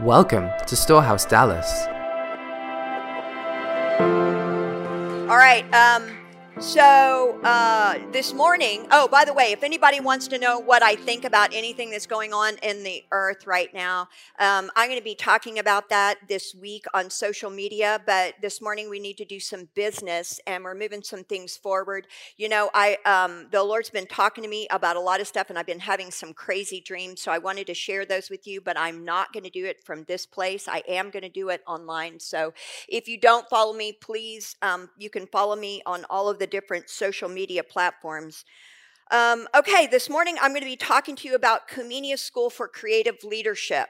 Welcome to Storehouse Dallas. All right. Um, so uh, this morning, oh, by the way, if anybody wants to know what I think about anything that's going on in the earth right now, um, I'm going to be talking about that this week on social media. But this morning we need to do some business, and we're moving some things forward. You know, I um, the Lord's been talking to me about a lot of stuff, and I've been having some crazy dreams. So I wanted to share those with you, but I'm not going to do it from this place. I am going to do it online. So if you don't follow me, please, um, you can follow me on all of the the different social media platforms. Um, okay, this morning I'm going to be talking to you about Comenius School for Creative Leadership.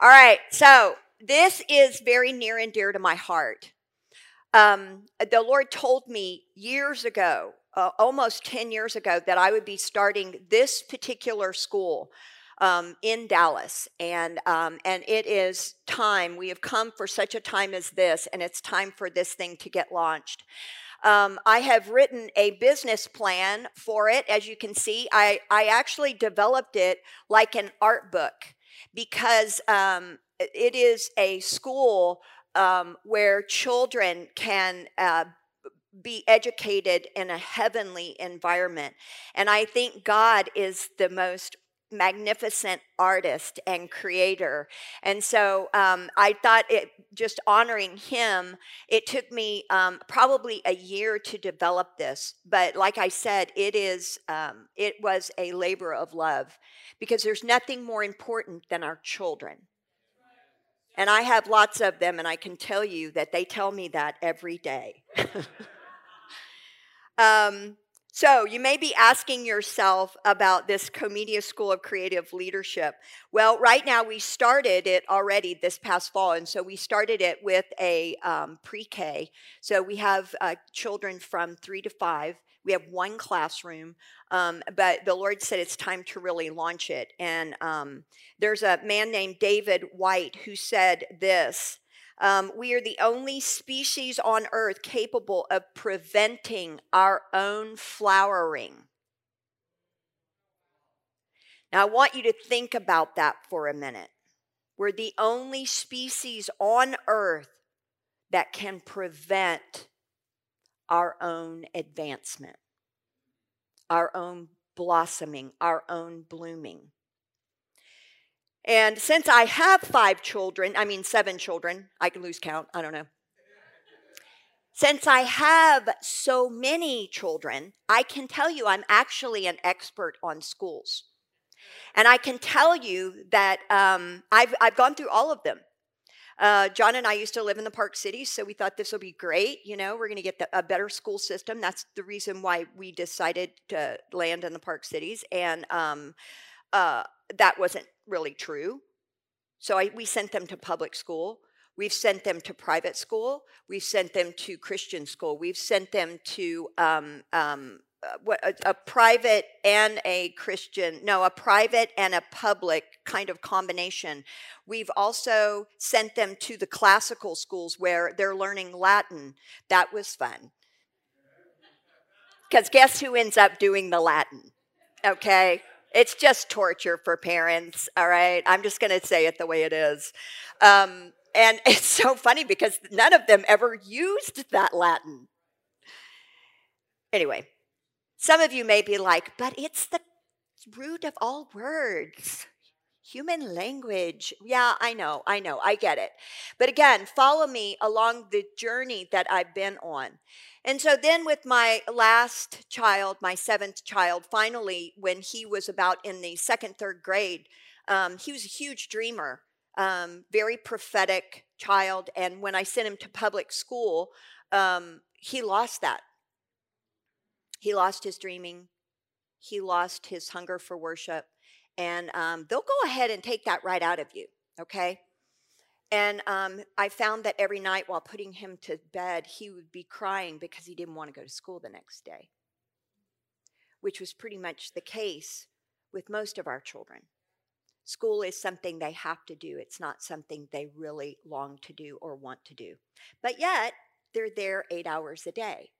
All right, so this is very near and dear to my heart. Um, the Lord told me years ago, uh, almost 10 years ago, that I would be starting this particular school um, in Dallas, and um, and it is time. We have come for such a time as this, and it's time for this thing to get launched. Um, I have written a business plan for it. As you can see, I, I actually developed it like an art book because um, it is a school um, where children can uh, be educated in a heavenly environment. And I think God is the most magnificent artist and creator. And so um, I thought it just honoring him, it took me um, probably a year to develop this. But like I said, it is um, it was a labor of love because there's nothing more important than our children. And I have lots of them, and I can tell you that they tell me that every day. um, so, you may be asking yourself about this Comenius School of Creative Leadership. Well, right now we started it already this past fall, and so we started it with a um, pre K. So, we have uh, children from three to five. We have one classroom, um, but the Lord said it's time to really launch it. And um, there's a man named David Whyte who said this um, we are the only species on earth capable of preventing our own flowering. Now, I want you to think about that for a minute. We're the only species on earth that can prevent our own advancement, our own blossoming, our own blooming. And since I have five children, I mean, seven children, I can lose count, I don't know. Since I have so many children, I can tell you I'm actually an expert on schools. And I can tell you that um, I've, I've gone through all of them. Uh, John and I used to live in the Park Cities, so we thought this will be great. You know, we're going to get the, a better school system. That's the reason why we decided to land in the Park Cities. And um, uh, that wasn't really true. So I, we sent them to public school. We've sent them to private school. We've sent them to Christian school. We've sent them to um, um, uh, a, a, private and a Christian, no, a private and a public kind of combination. We've also sent them to the classical schools where they're learning Latin. That was fun. Because guess who ends up doing the Latin? Okay. It's just torture for parents, all right? I'm just going to say it the way it is. Um, and it's so funny because none of them ever used that Latin. Anyway, some of you may be like, but it's the root of all words. Human language. Yeah, I know, I know, I get it. But again, follow me along the journey that I've been on. And so then, with my last child, my seventh child, finally, when he was about in the second, third grade, um, he was a huge dreamer, um, very prophetic child. And when I sent him to public school, um, he lost that. He lost his dreaming, he lost his hunger for worship. And um, they'll go ahead and take that right out of you, okay? And um, I found that every night while putting him to bed, he would be crying because he didn't want to go to school the next day, which was pretty much the case with most of our children. School is something they have to do, it's not something they really long to do or want to do. But yet, they're there eight hours a day.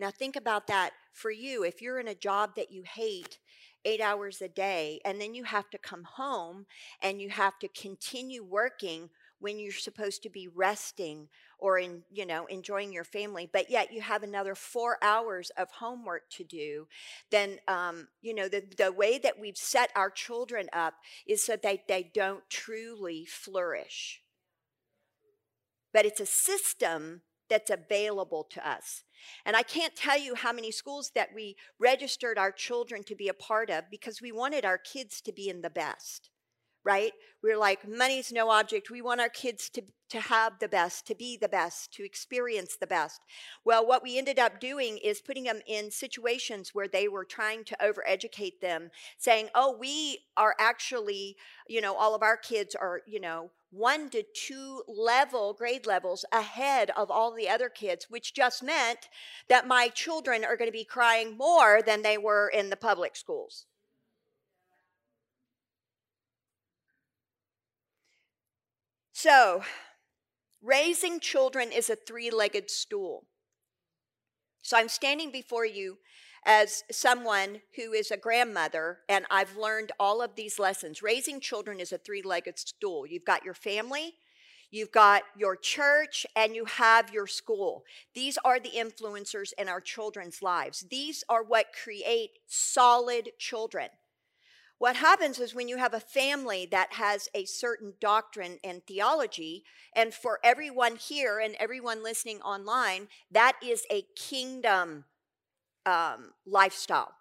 Now, think about that for you. If you're in a job that you hate, eight hours a day, and then you have to come home and you have to continue working when you're supposed to be resting or in you know enjoying your family but yet you have another four hours of homework to do then um, you know the, the way that we've set our children up is so that they don't truly flourish but it's a system that's available to us. And I can't tell you how many schools that we registered our children to be a part of because we wanted our kids to be in the best right? We're like, money's no object. We want our kids to, to have the best, to be the best, to experience the best. Well, what we ended up doing is putting them in situations where they were trying to overeducate them, saying, oh, we are actually, you know, all of our kids are, you know, one to two level grade levels ahead of all the other kids, which just meant that my children are going to be crying more than they were in the public schools. So, raising children is a three legged stool. So, I'm standing before you as someone who is a grandmother, and I've learned all of these lessons. Raising children is a three legged stool. You've got your family, you've got your church, and you have your school. These are the influencers in our children's lives. These are what create solid children. What happens is when you have a family that has a certain doctrine and theology, and for everyone here and everyone listening online, that is a kingdom um, lifestyle.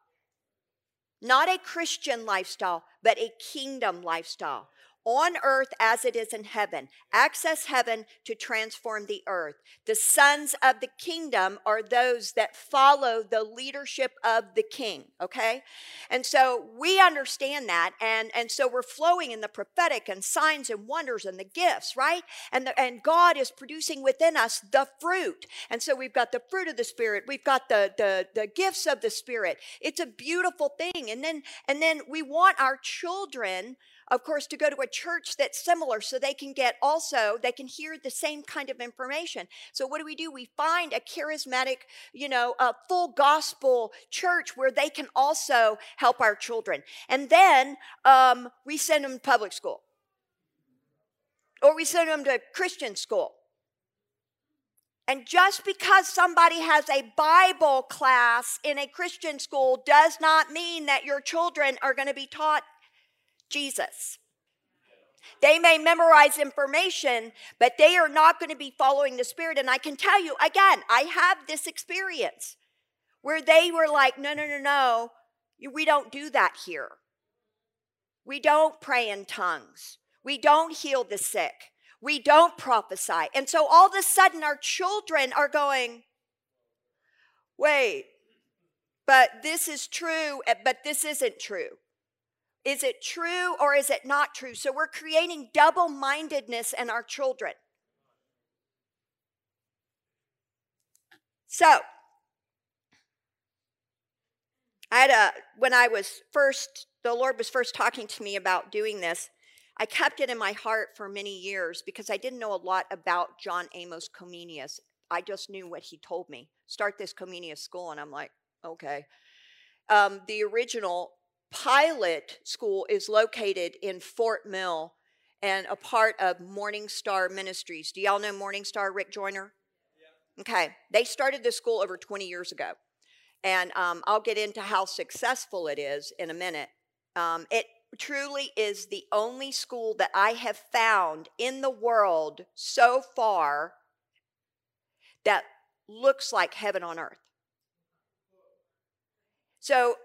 Not a Christian lifestyle, but a kingdom lifestyle on earth as it is in heaven. Access heaven to transform the earth. The sons of the kingdom are those that follow the leadership of the king, okay? And so we understand that and and so we're flowing in the prophetic and signs and wonders and the gifts, right? And the, and God is producing within us the fruit. And so we've got the fruit of the spirit, we've got the the the gifts of the spirit. It's a beautiful thing. And then and then we want our children of course, to go to a church that's similar so they can get also, they can hear the same kind of information. So, what do we do? We find a charismatic, you know, a full gospel church where they can also help our children. And then um, we send them to public school or we send them to Christian school. And just because somebody has a Bible class in a Christian school does not mean that your children are going to be taught Jesus. They may memorize information, but they are not going to be following the Spirit. And I can tell you, again, I have this experience where they were like, no, no, no, no, we don't do that here. We don't pray in tongues. We don't heal the sick. We don't prophesy. And so all of a sudden, our children are going, wait, but this is true, eh, but this isn't true. Is it true or is it not true? So we're creating double mindedness in our children. So, I had a, when I was first, the Lord was first talking to me about doing this, I kept it in my heart for many years because I didn't know a lot about John Amos Comenius. I just knew what he told me. Start this Comenius school, and I'm like, okay. Um, the original pilot school is located in Fort Mill and a part of Morning Star Ministries. Do y'all know Morning Star, Rick Joyner? Yeah. Okay, they started this school over 20 years ago. And um, I'll get into how successful it is in a minute. Um, it truly is the only school that I have found in the world so far that looks like heaven on earth. So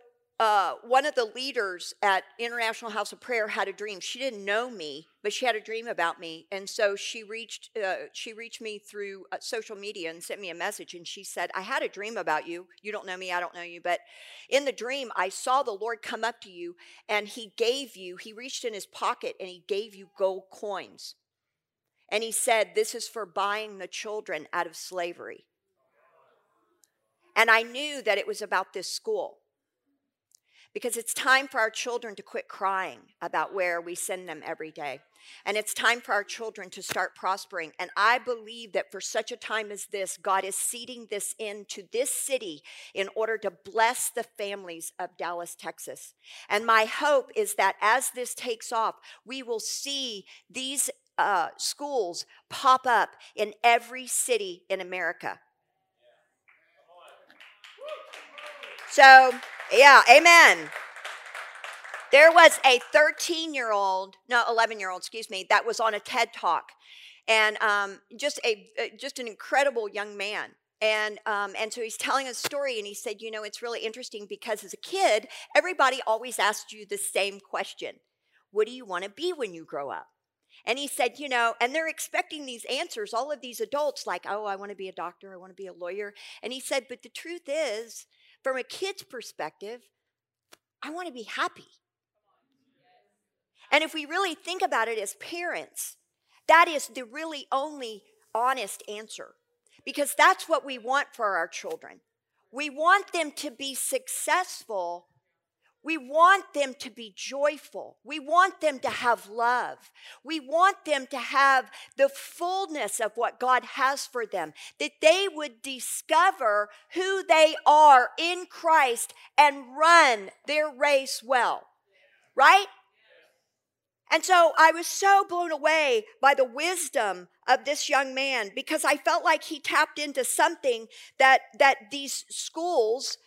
uh, one of the leaders at International House of Prayer had a dream. She didn't know me, but she had a dream about me, and so she reached uh, she reached me through uh, social media and sent me a message. And she said, "I had a dream about you. You don't know me, I don't know you, but in the dream, I saw the Lord come up to you, and He gave you. He reached in His pocket and He gave you gold coins, and He said, "This is for buying the children out of slavery." And I knew that it was about this school because it's time for our children to quit crying about where we send them every day. And it's time for our children to start prospering. And I believe that for such a time as this, God is seeding this into this city in order to bless the families of Dallas, Texas. And my hope is that as this takes off, we will see these uh, schools pop up in every city in America. So, yeah, amen. There was a 13 year old, no, 11 year old, excuse me, that was on a TED talk, and um, just a uh, just an incredible young man. And um, and so he's telling a story, and he said, you know, it's really interesting because as a kid, everybody always asked you the same question: What do you want to be when you grow up? And he said, you know, and they're expecting these answers, all of these adults, like, oh, I want to be a doctor, I want to be a lawyer. And he said, but the truth is, from a kid's perspective, I want to be happy. And if we really think about it as parents, that is the really only honest answer because that's what we want for our children. We want them to be successful we want them to be joyful. We want them to have love. We want them to have the fullness of what God has for them, that they would discover who they are in Christ and run their race well. Right? And so I was so blown away by the wisdom of this young man because I felt like he tapped into something that that these schools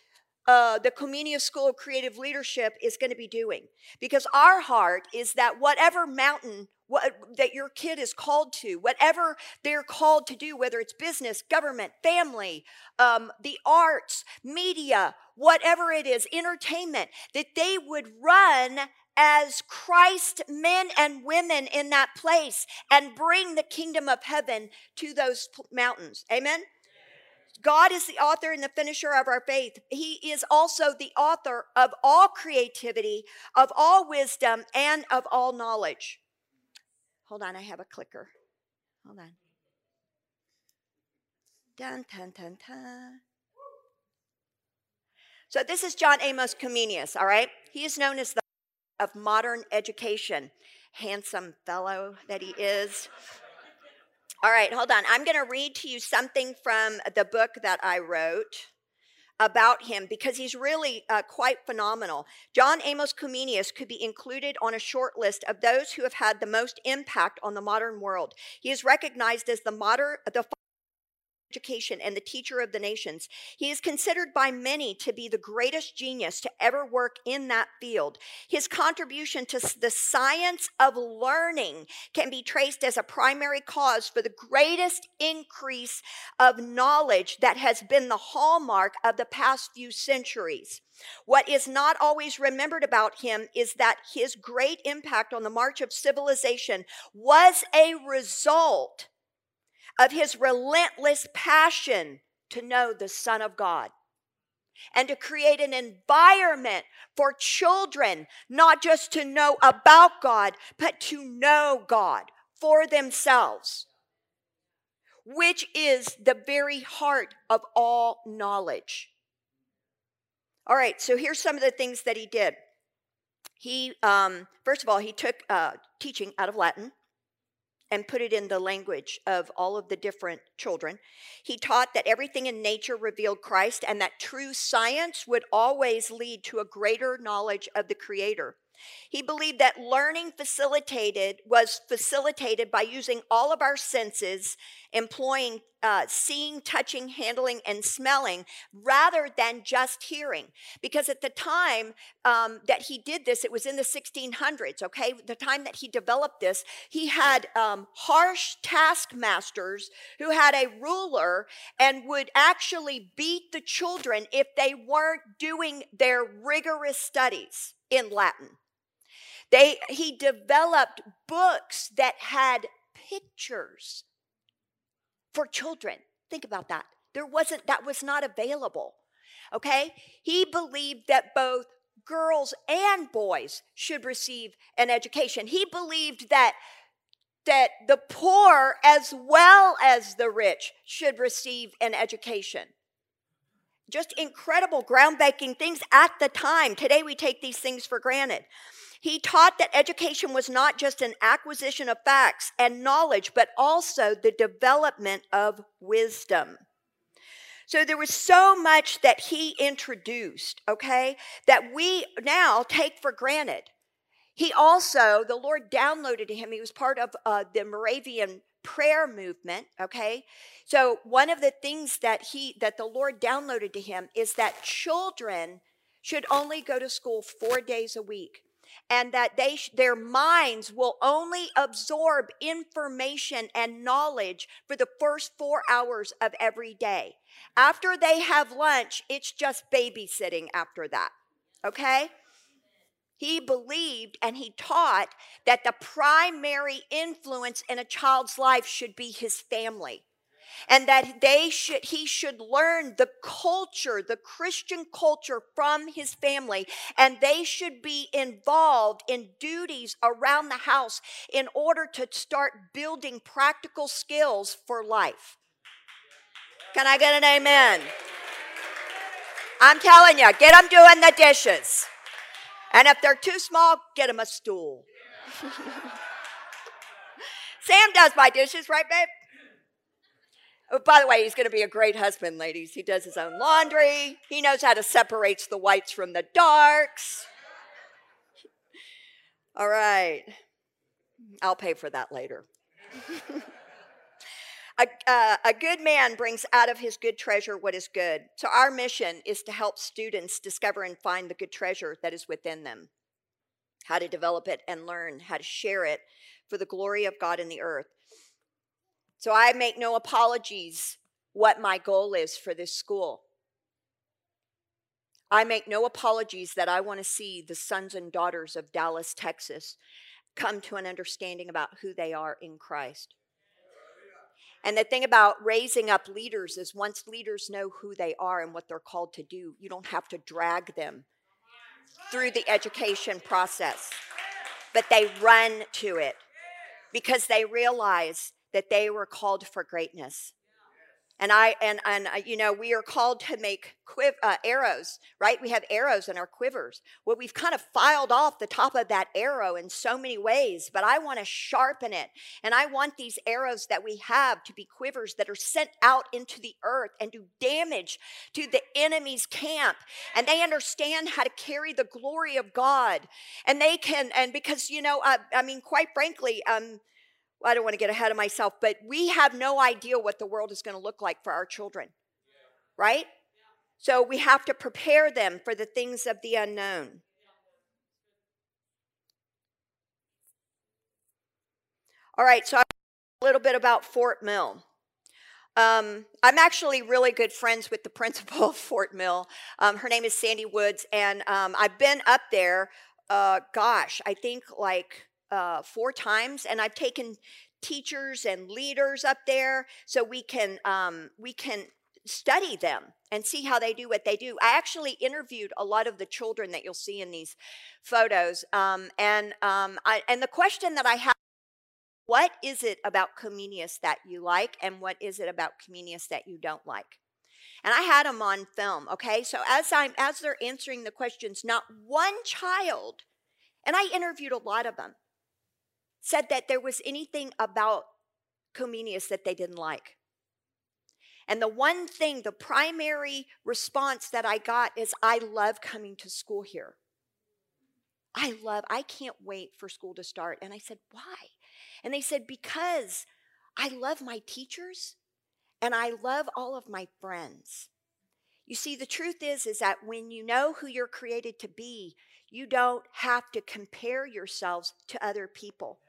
uh, the Comenius School of Creative Leadership is going to be doing. Because our heart is that whatever mountain what, that your kid is called to, whatever they're called to do, whether it's business, government, family, um, the arts, media, whatever it is, entertainment, that they would run as Christ men and women in that place and bring the kingdom of heaven to those mountains. Amen? God is the author and the finisher of our faith. He is also the author of all creativity, of all wisdom, and of all knowledge. Hold on, I have a clicker. Hold on. Dun, dun, dun, dun. So this is John Amos Comenius, all right? He is known as the of modern education. Handsome fellow that he is. All right, hold on. I'm going to read to you something from the book that I wrote about him because he's really uh, quite phenomenal. John Amos Comenius could be included on a short list of those who have had the most impact on the modern world. He is recognized as the modern the education and the teacher of the nations. He is considered by many to be the greatest genius to ever work in that field. His contribution to the science of learning can be traced as a primary cause for the greatest increase of knowledge that has been the hallmark of the past few centuries. What is not always remembered about him is that his great impact on the march of civilization was a result of his relentless passion to know the Son of God and to create an environment for children, not just to know about God, but to know God for themselves, which is the very heart of all knowledge. All right, so here's some of the things that he did. He, um, first of all, he took uh, teaching out of Latin and put it in the language of all of the different children. He taught that everything in nature revealed Christ and that true science would always lead to a greater knowledge of the Creator. He believed that learning facilitated was facilitated by using all of our senses, employing uh, seeing, touching, handling, and smelling rather than just hearing. Because at the time um, that he did this, it was in the 1600s, okay? The time that he developed this, he had um, harsh taskmasters who had a ruler and would actually beat the children if they weren't doing their rigorous studies in Latin. They, he developed books that had pictures for children. Think about that. There wasn't, that was not available. Okay? He believed that both girls and boys should receive an education. He believed that that the poor as well as the rich should receive an education. Just incredible, groundbreaking things at the time. Today we take these things for granted. He taught that education was not just an acquisition of facts and knowledge, but also the development of wisdom. So there was so much that he introduced, okay, that we now take for granted. He also, the Lord downloaded to him, he was part of uh, the Moravian prayer movement, okay? So one of the things that he that the Lord downloaded to him is that children should only go to school 4 days a week and that they sh- their minds will only absorb information and knowledge for the first 4 hours of every day. After they have lunch, it's just babysitting after that. Okay? He believed and he taught that the primary influence in a child's life should be his family and that they should he should learn the culture the christian culture from his family and they should be involved in duties around the house in order to start building practical skills for life. Can i get an amen? I'm telling you get them doing the dishes. And if they're too small get them a stool. Sam does my dishes right babe Oh, by the way, he's going to be a great husband, ladies. He does his own laundry. He knows how to separate the whites from the darks. All right. I'll pay for that later. a, uh, a good man brings out of his good treasure what is good. So, our mission is to help students discover and find the good treasure that is within them, how to develop it and learn how to share it for the glory of God in the earth. So I make no apologies what my goal is for this school. I make no apologies that I want to see the sons and daughters of Dallas, Texas come to an understanding about who they are in Christ. And the thing about raising up leaders is once leaders know who they are and what they're called to do, you don't have to drag them through the education process, but they run to it because they realize that they were called for greatness. And I and and uh, you know we are called to make quiv- uh, arrows, right? We have arrows in our quivers. Well, we've kind of filed off the top of that arrow in so many ways, but I want to sharpen it, and I want these arrows that we have to be quivers that are sent out into the earth and do damage to the enemy's camp, and they understand how to carry the glory of God, and they can and because you know uh, I mean quite frankly um I don't want to get ahead of myself, but we have no idea what the world is going to look like for our children, right? So we have to prepare them for the things of the unknown. All right, so a little bit about Fort Mill. Um, I'm actually really good friends with the principal of Fort Mill. Um, her name is Sandy Woods, and um, I've been up there, uh, gosh, I think like uh, four times, and I've taken teachers and leaders up there so we can um, we can study them and see how they do what they do. I actually interviewed a lot of the children that you'll see in these photos, um, and um, I, and the question that I have. What is it about Comenius that you like, and what is it about Comenius that you don't like? And I had them on film, okay? So as I'm as they're answering the questions, not one child, and I interviewed a lot of them, said that there was anything about Comenius that they didn't like. And the one thing, the primary response that I got is I love coming to school here. I love, I can't wait for school to start. And I said, why? And they said, because I love my teachers and I love all of my friends. You see, the truth is, is that when you know who you're created to be, you don't have to compare yourselves to other people.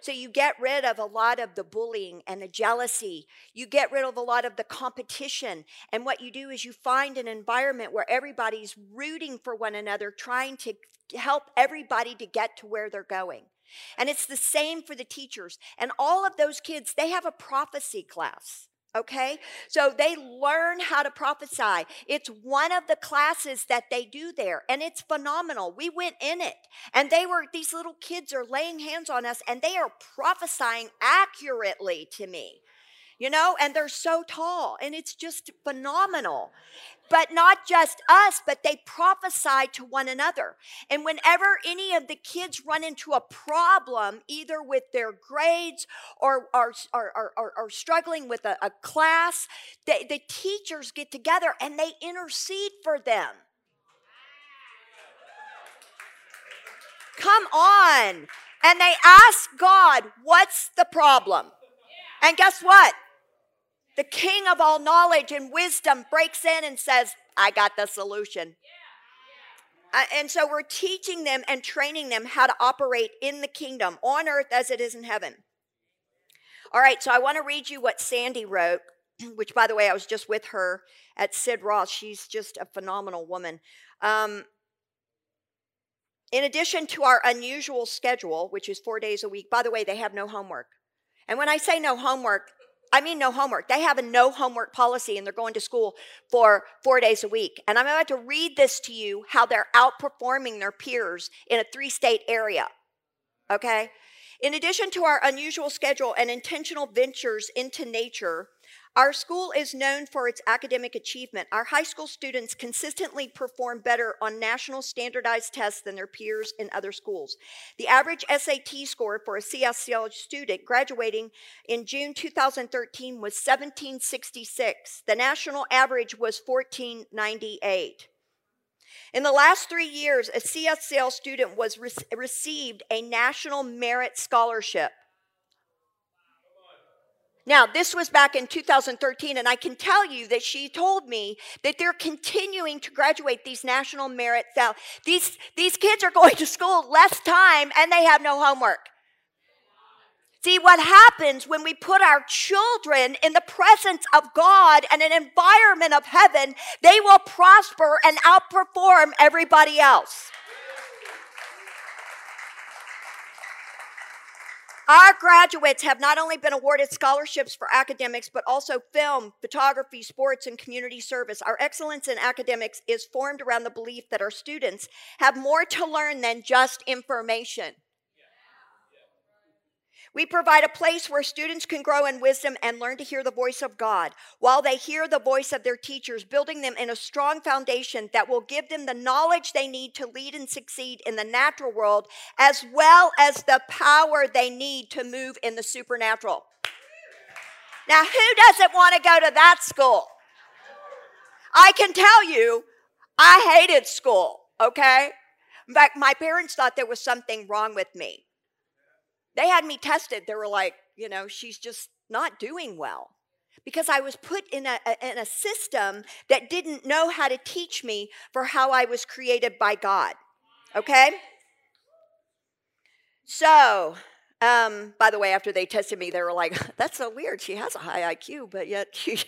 So you get rid of a lot of the bullying and the jealousy. You get rid of a lot of the competition. And what you do is you find an environment where everybody's rooting for one another, trying to help everybody to get to where they're going. And it's the same for the teachers. And all of those kids, they have a prophecy class. Okay? So they learn how to prophesy. It's one of the classes that they do there, and it's phenomenal. We went in it, and they were, these little kids are laying hands on us, and they are prophesying accurately to me. You know, and they're so tall, and it's just phenomenal. But not just us, but they prophesy to one another. And whenever any of the kids run into a problem, either with their grades or are, struggling with a, a class, they, the teachers get together and they intercede for them. Come on. And they ask God, what's the problem? And guess what? The king of all knowledge and wisdom breaks in and says, I got the solution. Uh, and so we're teaching them and training them how to operate in the kingdom on earth as it is in heaven. All right, so I want to read you what Sandy wrote, which, by the way, I was just with her at Sid Roth. She's just a phenomenal woman. Um, in addition to our unusual schedule, which is four days a week, by the way, they have no homework. And when I say no homework, I mean no homework. They have a no homework policy and they're going to school for four days a week. And I'm about to read this to you how they're outperforming their peers in a three state area. Okay? In addition to our unusual schedule and intentional ventures into nature, our school is known for its academic achievement. Our high school students consistently perform better on national standardized tests than their peers in other schools. The average SAT score for a CSCL student graduating in June 2013 was 1766. The national average was 1498. In the last three years, a CSCL student was re- received a National Merit Scholarship. Now, this was back in 2013, and I can tell you that she told me that they're continuing to graduate these national merit. These, these kids are going to school less time and they have no homework. See, what happens when we put our children in the presence of God and an environment of heaven, they will prosper and outperform everybody else. Our graduates have not only been awarded scholarships for academics, but also film, photography, sports, and community service. Our excellence in academics is formed around the belief that our students have more to learn than just information. We provide a place where students can grow in wisdom and learn to hear the voice of God while they hear the voice of their teachers, building them in a strong foundation that will give them the knowledge they need to lead and succeed in the natural world, as well as the power they need to move in the supernatural. Now, who doesn't want to go to that school? I can tell you, I hated school, okay? In fact, my parents thought there was something wrong with me. They had me tested. They were like, you know, she's just not doing well. Because I was put in a, in a system that didn't know how to teach me for how I was created by God. Okay? So, um, by the way, after they tested me, they were like, that's so weird. She has a high IQ, but yet she.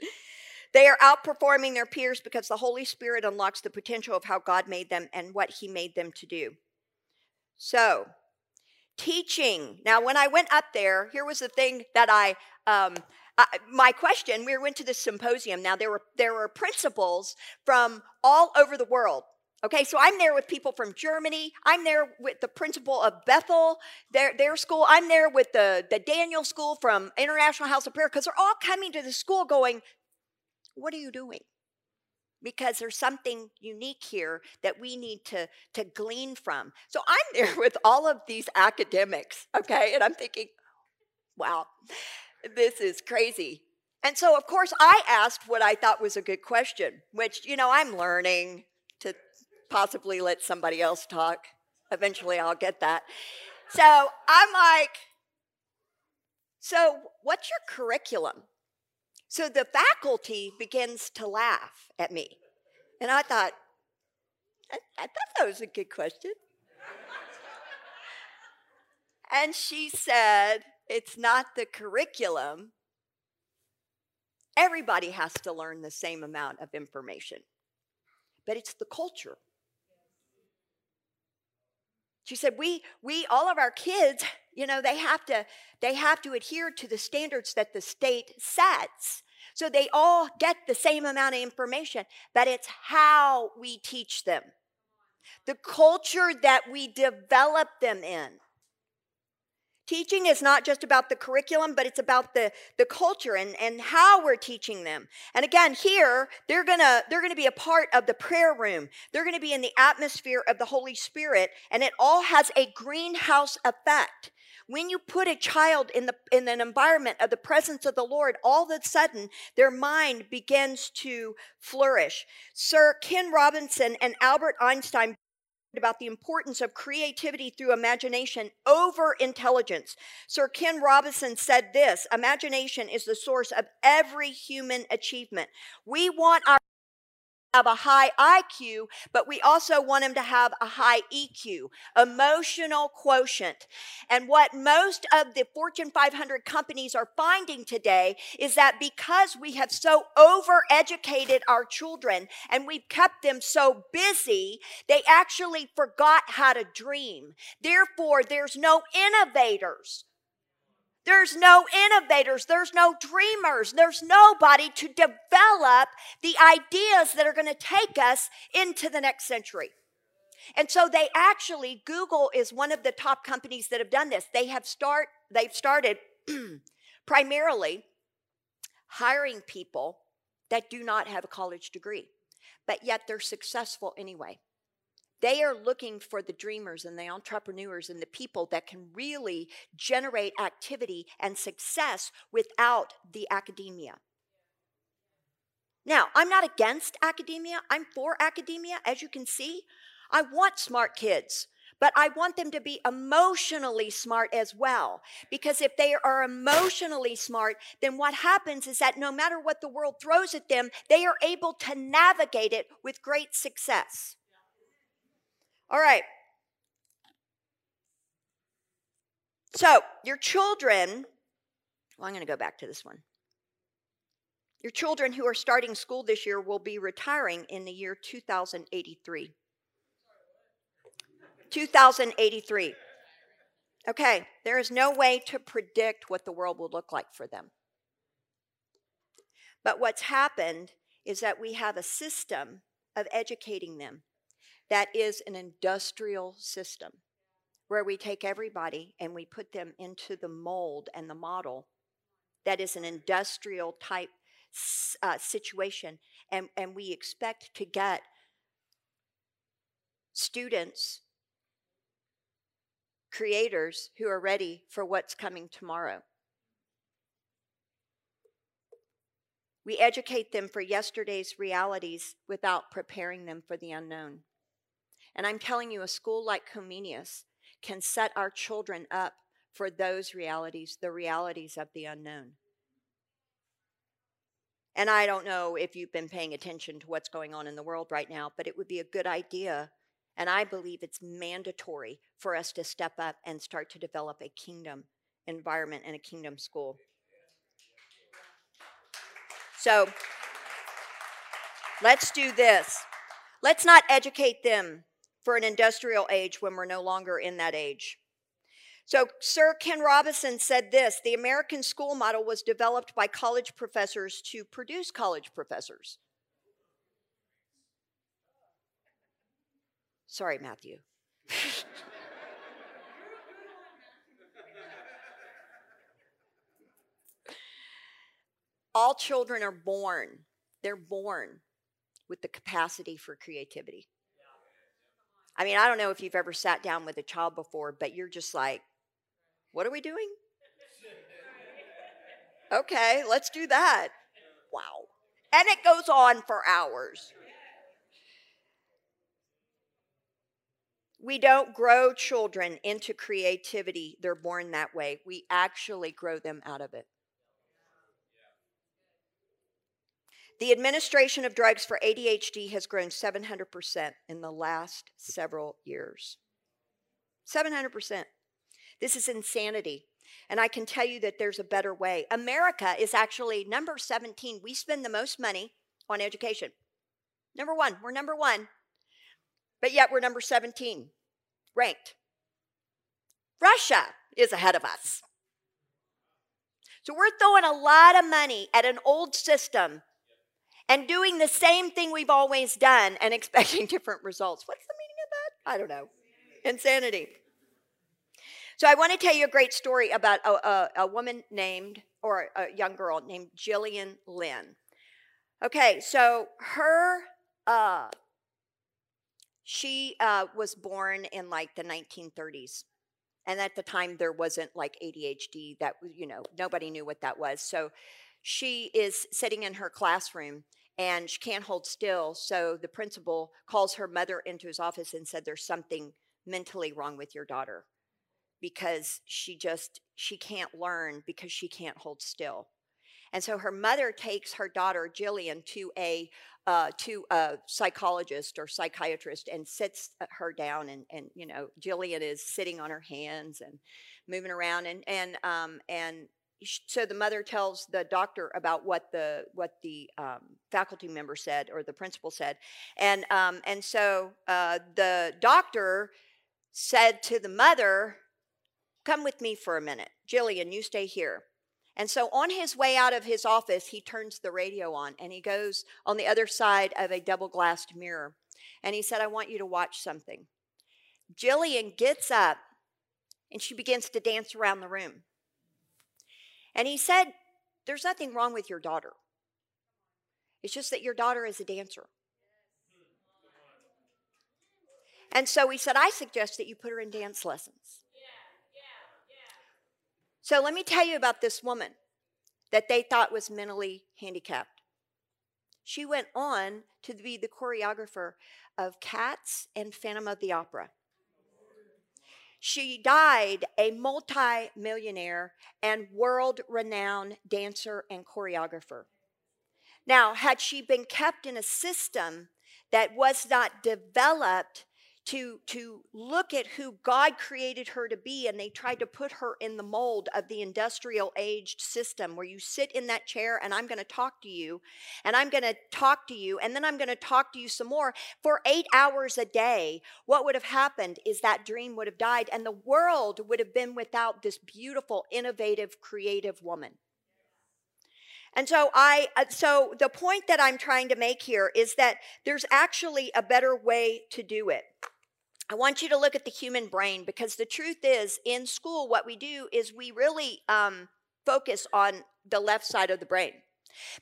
they are outperforming their peers because the Holy Spirit unlocks the potential of how God made them and what He made them to do. So, teaching. Now, when I went up there, here was the thing that I, um, I, my question. We went to this symposium. Now there were there were principals from all over the world. Okay, so I'm there with people from Germany. I'm there with the principal of Bethel, their, their school. I'm there with the, the Daniel School from International House of Prayer because they're all coming to the school going, What are you doing? Because there's something unique here that we need to, to glean from. So I'm there with all of these academics, okay? And I'm thinking, wow, this is crazy. And so, of course, I asked what I thought was a good question, which, you know, I'm learning to possibly let somebody else talk. Eventually, I'll get that. So I'm like, so what's your curriculum? So the faculty begins to laugh at me. And I thought, I, I thought that was a good question. and she said, It's not the curriculum. Everybody has to learn the same amount of information, but it's the culture. She said, we, we, all of our kids, you know, they have to, they have to adhere to the standards that the state sets. So they all get the same amount of information, but it's how we teach them, the culture that we develop them in. Teaching is not just about the curriculum, but it's about the, the culture and, and how we're teaching them. And again, here, they're gonna, they're gonna be a part of the prayer room. They're gonna be in the atmosphere of the Holy Spirit, and it all has a greenhouse effect. When you put a child in, the, in an environment of the presence of the Lord, all of a sudden their mind begins to flourish. Sir Ken Robinson and Albert Einstein about the importance of creativity through imagination over intelligence. Sir Ken Robinson said this imagination is the source of every human achievement. We want our have a high IQ, but we also want them to have a high EQ, emotional quotient. And what most of the Fortune 500 companies are finding today is that because we have so overeducated our children and we've kept them so busy, they actually forgot how to dream. Therefore, there's no innovators. There's no innovators, there's no dreamers, there's nobody to develop the ideas that are going to take us into the next century. And so they actually Google is one of the top companies that have done this. They have start they've started primarily hiring people that do not have a college degree, but yet they're successful anyway. They are looking for the dreamers and the entrepreneurs and the people that can really generate activity and success without the academia. Now, I'm not against academia, I'm for academia, as you can see. I want smart kids, but I want them to be emotionally smart as well. Because if they are emotionally smart, then what happens is that no matter what the world throws at them, they are able to navigate it with great success. All right. So, your children, well, I'm going to go back to this one. Your children who are starting school this year will be retiring in the year 2083. 2083. Okay, there is no way to predict what the world will look like for them. But what's happened is that we have a system of educating them that is an industrial system where we take everybody and we put them into the mold and the model that is an industrial type uh, situation. And, and we expect to get students, creators who are ready for what's coming tomorrow. We educate them for yesterday's realities without preparing them for the unknown. And I'm telling you, a school like Comenius can set our children up for those realities, the realities of the unknown. And I don't know if you've been paying attention to what's going on in the world right now, but it would be a good idea. And I believe it's mandatory for us to step up and start to develop a kingdom environment and a kingdom school. So let's do this. Let's not educate them for an industrial age when we're no longer in that age. So, Sir Ken Robinson said this the American school model was developed by college professors to produce college professors. Sorry, Matthew. All children are born, they're born with the capacity for creativity. I mean, I don't know if you've ever sat down with a child before, but you're just like, what are we doing? okay, let's do that. Wow. And it goes on for hours. We don't grow children into creativity, they're born that way. We actually grow them out of it. The administration of drugs for ADHD has grown 700% in the last several years. 700%. This is insanity. And I can tell you that there's a better way. America is actually number 17. We spend the most money on education. Number one, we're number one, but yet we're number 17 ranked. Russia is ahead of us. So we're throwing a lot of money at an old system and doing the same thing we've always done and expecting different results. What's the meaning of that? I don't know. Insanity. So I want to tell you a great story about a, a, a woman named, or a young girl named Gillian Lynne. Okay, so her, uh, she uh, was born in like the 1930s. And at the time, there wasn't like ADHD, that, was, you know, nobody knew what that was. So she is sitting in her classroom and she can't hold still. So the principal calls her mother into his office and said, There's something mentally wrong with your daughter because she just she can't learn because she can't hold still and so her mother takes her daughter gillian to a uh, to a psychologist or psychiatrist and sits uh, her down and and you know gillian is sitting on her hands and moving around and and um and so the mother tells the doctor about what the what the um, faculty member said or the principal said and um, and so uh, the doctor said to the mother Come with me for a minute. Gillian, you stay here. And so on his way out of his office, he turns the radio on and he goes on the other side of a double glassed mirror. And he said, I want you to watch something. Gillian gets up and she begins to dance around the room. And he said, There's nothing wrong with your daughter. It's just that your daughter is a dancer. And so he said, I suggest that you put her in dance lessons. So let me tell you about this woman that they thought was mentally handicapped. She went on to be the choreographer of Cats and Phantom of the Opera. She died a multi-millionaire and world renowned dancer and choreographer. Now, had she been kept in a system that was not developed to, to look at who God created her to be, and they tried to put her in the mold of the industrial aged system where you sit in that chair and I'm going to talk to you, and I'm going to talk to you, and then I'm going to talk to you some more for eight hours a day. What would have happened is that dream would have died, and the world would have been without this beautiful, innovative, creative woman. And so I uh, so the point that I'm trying to make here is that there's actually a better way to do it. I want you to look at the human brain because the truth is, in school, what we do is we really um, focus on the left side of the brain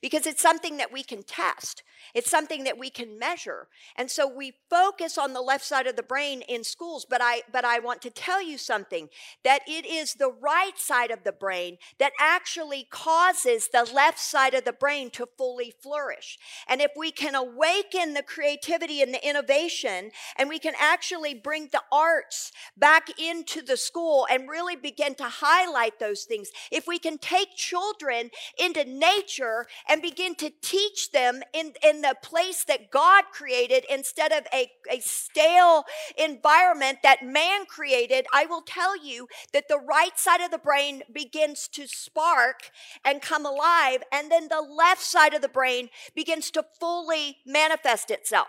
because it's something that we can test. It's something that we can measure. And so we focus on the left side of the brain in schools, but I but I want to tell you something that it is the right side of the brain that actually causes the left side of the brain to fully flourish. And if we can awaken the creativity and the innovation and we can actually bring the arts back into the school and really begin to highlight those things, if we can take children into nature and begin to teach them in, in the place that God created instead of a, a stale environment that man created, I will tell you that the right side of the brain begins to spark and come alive, and then the left side of the brain begins to fully manifest itself.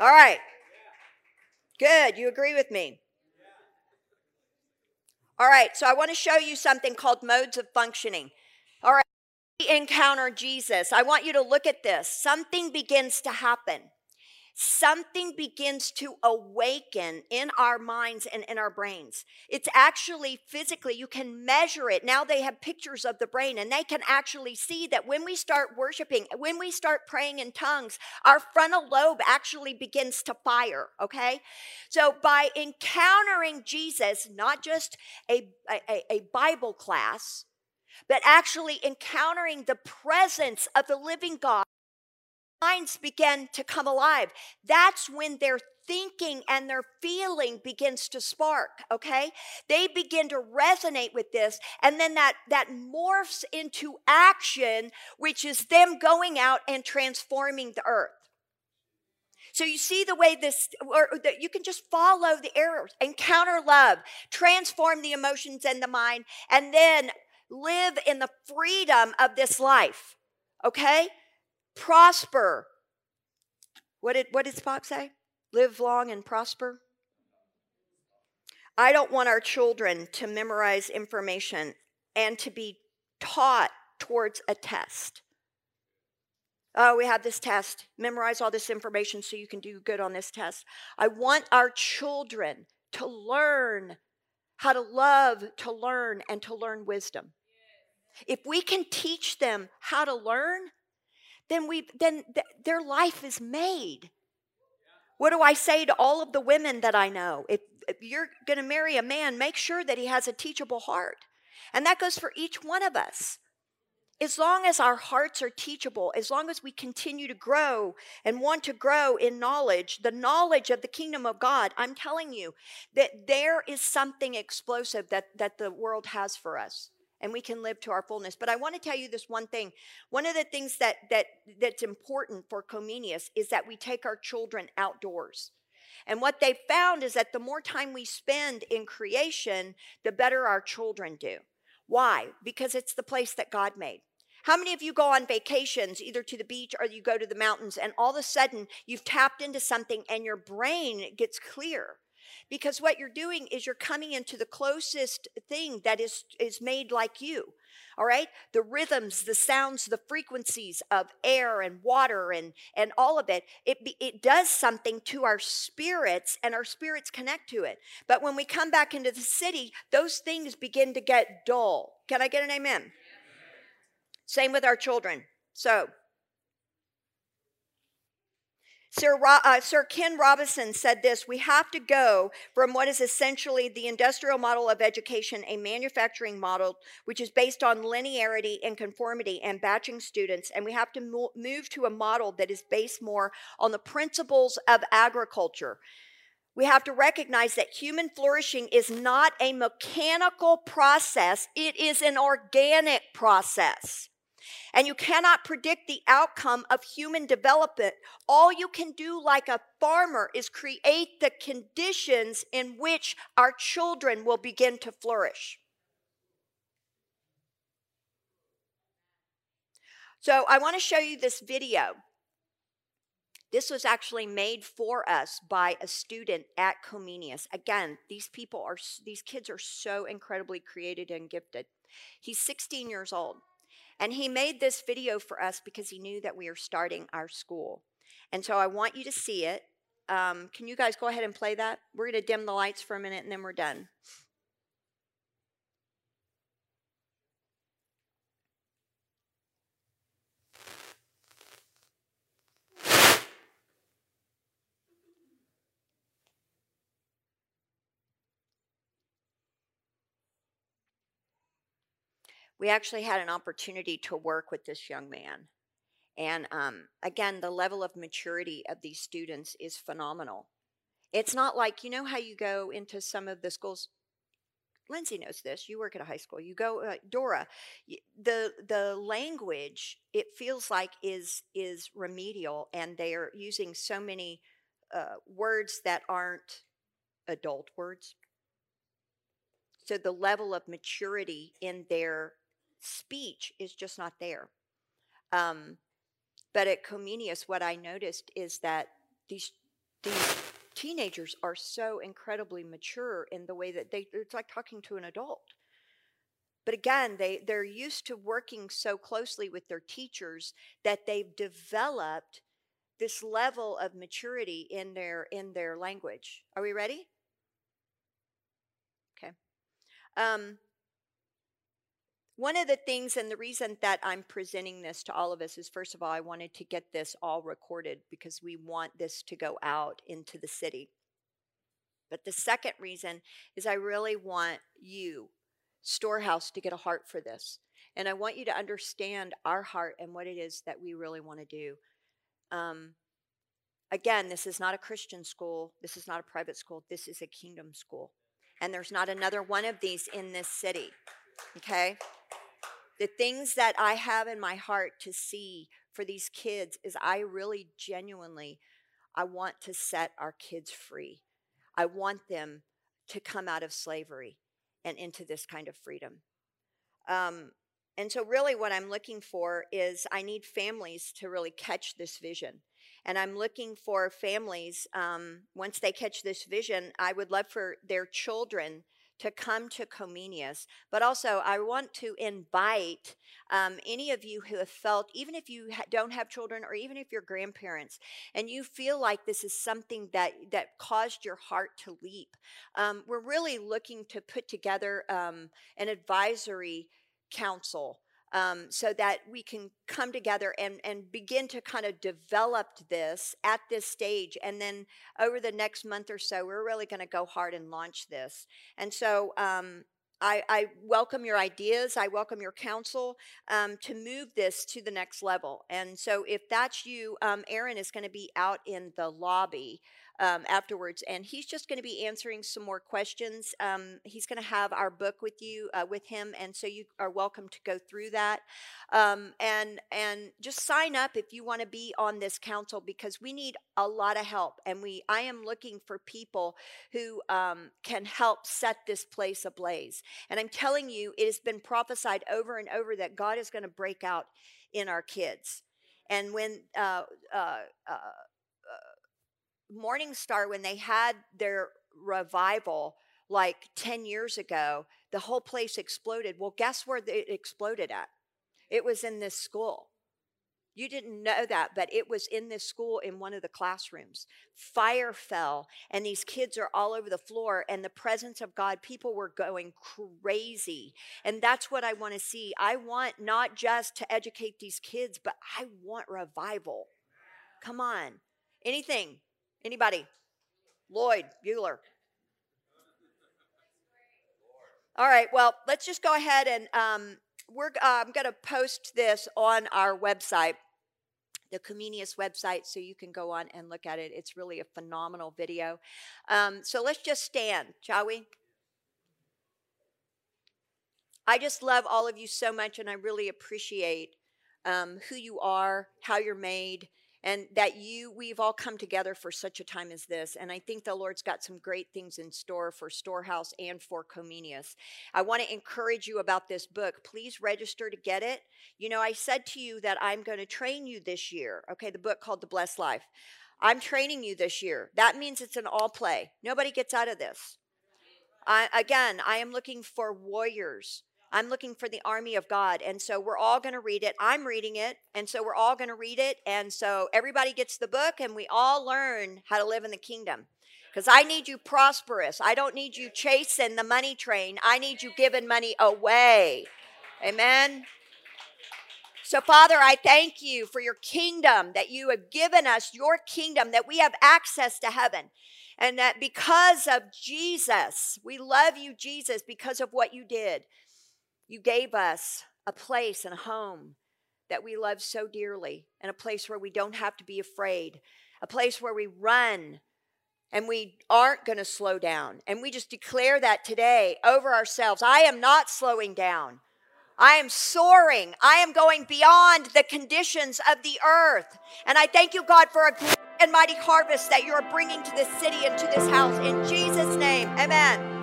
All right. Good. You agree with me? All right, so I want to show you something called modes of functioning. All right we encounter Jesus, I want you to look at this. Something begins to happen. Something begins to awaken in our minds and in our brains. It's actually physically, you can measure it. Now they have pictures of the brain and they can actually see that when we start worshiping, when we start praying in tongues, our frontal lobe actually begins to fire, okay? So by encountering Jesus, not just a, a, a Bible class, but actually encountering the presence of the living God, minds begin to come alive. That's when their thinking and their feeling begins to spark okay they begin to resonate with this and then that that morphs into action which is them going out and transforming the earth so you see the way this, or that you can just follow the arrows, encounter love, transform the emotions and the mind, and then live in the freedom of this life. Okay? Prosper. What did what did Spock say? Live long and prosper. I don't want our children to memorize information and to be taught towards a test. Oh, we have this test. Memorize all this information so you can do good on this test. I want our children to learn how to love, to learn, and to learn wisdom. If we can teach them how to learn, then we then th- their life is made. What do I say to all of the women that I know? If, if you're going to marry a man, make sure that he has a teachable heart. And that goes for each one of us. As long as our hearts are teachable, as long as we continue to grow and want to grow in knowledge, the knowledge of the kingdom of God, I'm telling you that there is something explosive that, that the world has for us and we can live to our fullness. But I want to tell you this one thing. One of the things that that that's important for Comenius is that we take our children outdoors. And what they found is that the more time we spend in creation, the better our children do. Why? Because it's the place that God made. How many of you go on vacations, either to the beach or you go to the mountains, and all of a sudden you've tapped into something and your brain gets clear? because what you're doing is you're coming into the closest thing that is is made like you all right? The rhythms the sounds the frequencies of air and water and and all of it it it does something to our spirits and our spirits connect to it. But when we come back into the city those things begin to get dull. Can i get an amen same with our children so Sir, uh, Sir Ken Robinson said this We have to go from what is essentially the industrial model of education, a manufacturing model, which is based on linearity and conformity and batching students, and we have to mo- move to a model that is based more on the principles of agriculture. We have to recognize that human flourishing is not a mechanical process, it is an organic process. And you cannot predict the outcome of human development. All you can do, like a farmer, is create the conditions in which our children will begin to flourish. So, I want to show you this video. This was actually made for us by a student at Comenius. Again, these people are, these kids are so incredibly creative and gifted. He's 16 years old. And he made this video for us because he knew that we are starting our school. And so I want you to see it. Um, can you guys go ahead and play that? We're going to dim the lights for a minute and then we're done. We actually had an opportunity to work with this young man. And um, again, the level of maturity of these students is phenomenal. It's not like, you know, how you go into some of the schools. Lindsay knows this. You work at a high school. You go, uh, Dora. The the language it feels like is is remedial, and they are using so many uh, words that aren't adult words. So the level of maturity in their speech is just not there. Um, but at Comenius, what I noticed is that these these teenagers are so incredibly mature in the way that they it's like talking to an adult. But again, they, they're used to working so closely with their teachers that they've developed this level of maturity in their in their language. Are we ready? Okay. Um, one of the things, and the reason that I'm presenting this to all of us is first of all, I wanted to get this all recorded because we want this to go out into the city. But the second reason is I really want you, Storehouse, to get a heart for this. And I want you to understand our heart and what it is that we really want to do. Um, again, this is not a Christian school, this is not a private school, this is a kingdom school. And there's not another one of these in this city. Okay? The things that I have in my heart to see for these kids is I really genuinely I want to set our kids free. I want them to come out of slavery and into this kind of freedom. Um, and so, really, what I'm looking for is I need families to really catch this vision. And I'm looking for families, um, once they catch this vision, I would love for their children to come to Comenius. But also, I want to invite um, any of you who have felt, even if you ha- don't have children or even if you're grandparents, and you feel like this is something that, that caused your heart to leap, um, we're really looking to put together um, an advisory council um, so that we can come together and, and begin to kind of develop this at this stage. And then over the next month or so, we're really going to go hard and launch this. And so um, I, I, welcome your ideas. I welcome your counsel um, to move this to the next level. And so, if that's you, um, Aaron is going to be out in the lobby um, afterwards, and he's just going to be answering some more questions. Um, he's going to have our book with you, uh, with him, and so you are welcome to go through that, um, and and just sign up if you want to be on this council because we need a lot of help, and we I am looking for people who um, can help set this place ablaze. And I'm telling you, it has been prophesied over and over that God is going to break out in our kids. And when uh, uh, uh, Morning Star, when they had their revival like 10 years ago, the whole place exploded. Well, guess where it exploded at? It was in this school. You didn't know that, but it was in this school in one of the classrooms. Fire fell, and these kids are all over the floor, and the presence of God, people were going crazy. And that's what I want to see. I want not just to educate these kids, but I want revival. Come on. Anything Anybody? Lloyd Bueller. All right, well, let's just go ahead and um, we're, uh, I'm going to post this on our website, the Comenius website, so you can go on and look at it. It's really a phenomenal video. Um, so let's just stand, shall we? I just love all of you so much, and I really appreciate um, who you are, how you're made, and that you we've all come together for such a time as this and i think the lord's got some great things in store for storehouse and for comenius. I want to encourage you about this book. Please register to get it. You know i said to you that i'm going to train you this year okay the book called the blessed life. I'm training you this year. That means it's an all play. Nobody gets out of this. I, again i am looking for warriors I'm looking for the army of God. And so we're all going to read it. I'm reading it. And so we're all going to read it. And so everybody gets the book and we all learn how to live in the kingdom. Because I need you prosperous. I don't need you chasing the money train. I need you giving money away. Amen. So, Father, I thank you for your kingdom that you have given us, your kingdom, that we have access to heaven. And that because of Jesus, we love you, Jesus, because of what you did. You gave us a place and a home that we love so dearly, and a place where we don't have to be afraid, a place where we run and we aren't going to slow down. And we just declare that today over ourselves. I am not slowing down. I am soaring. I am going beyond the conditions of the earth. And I thank you, God, for a great and mighty harvest that you're bringing to this city and to this house. In Jesus' name, amen.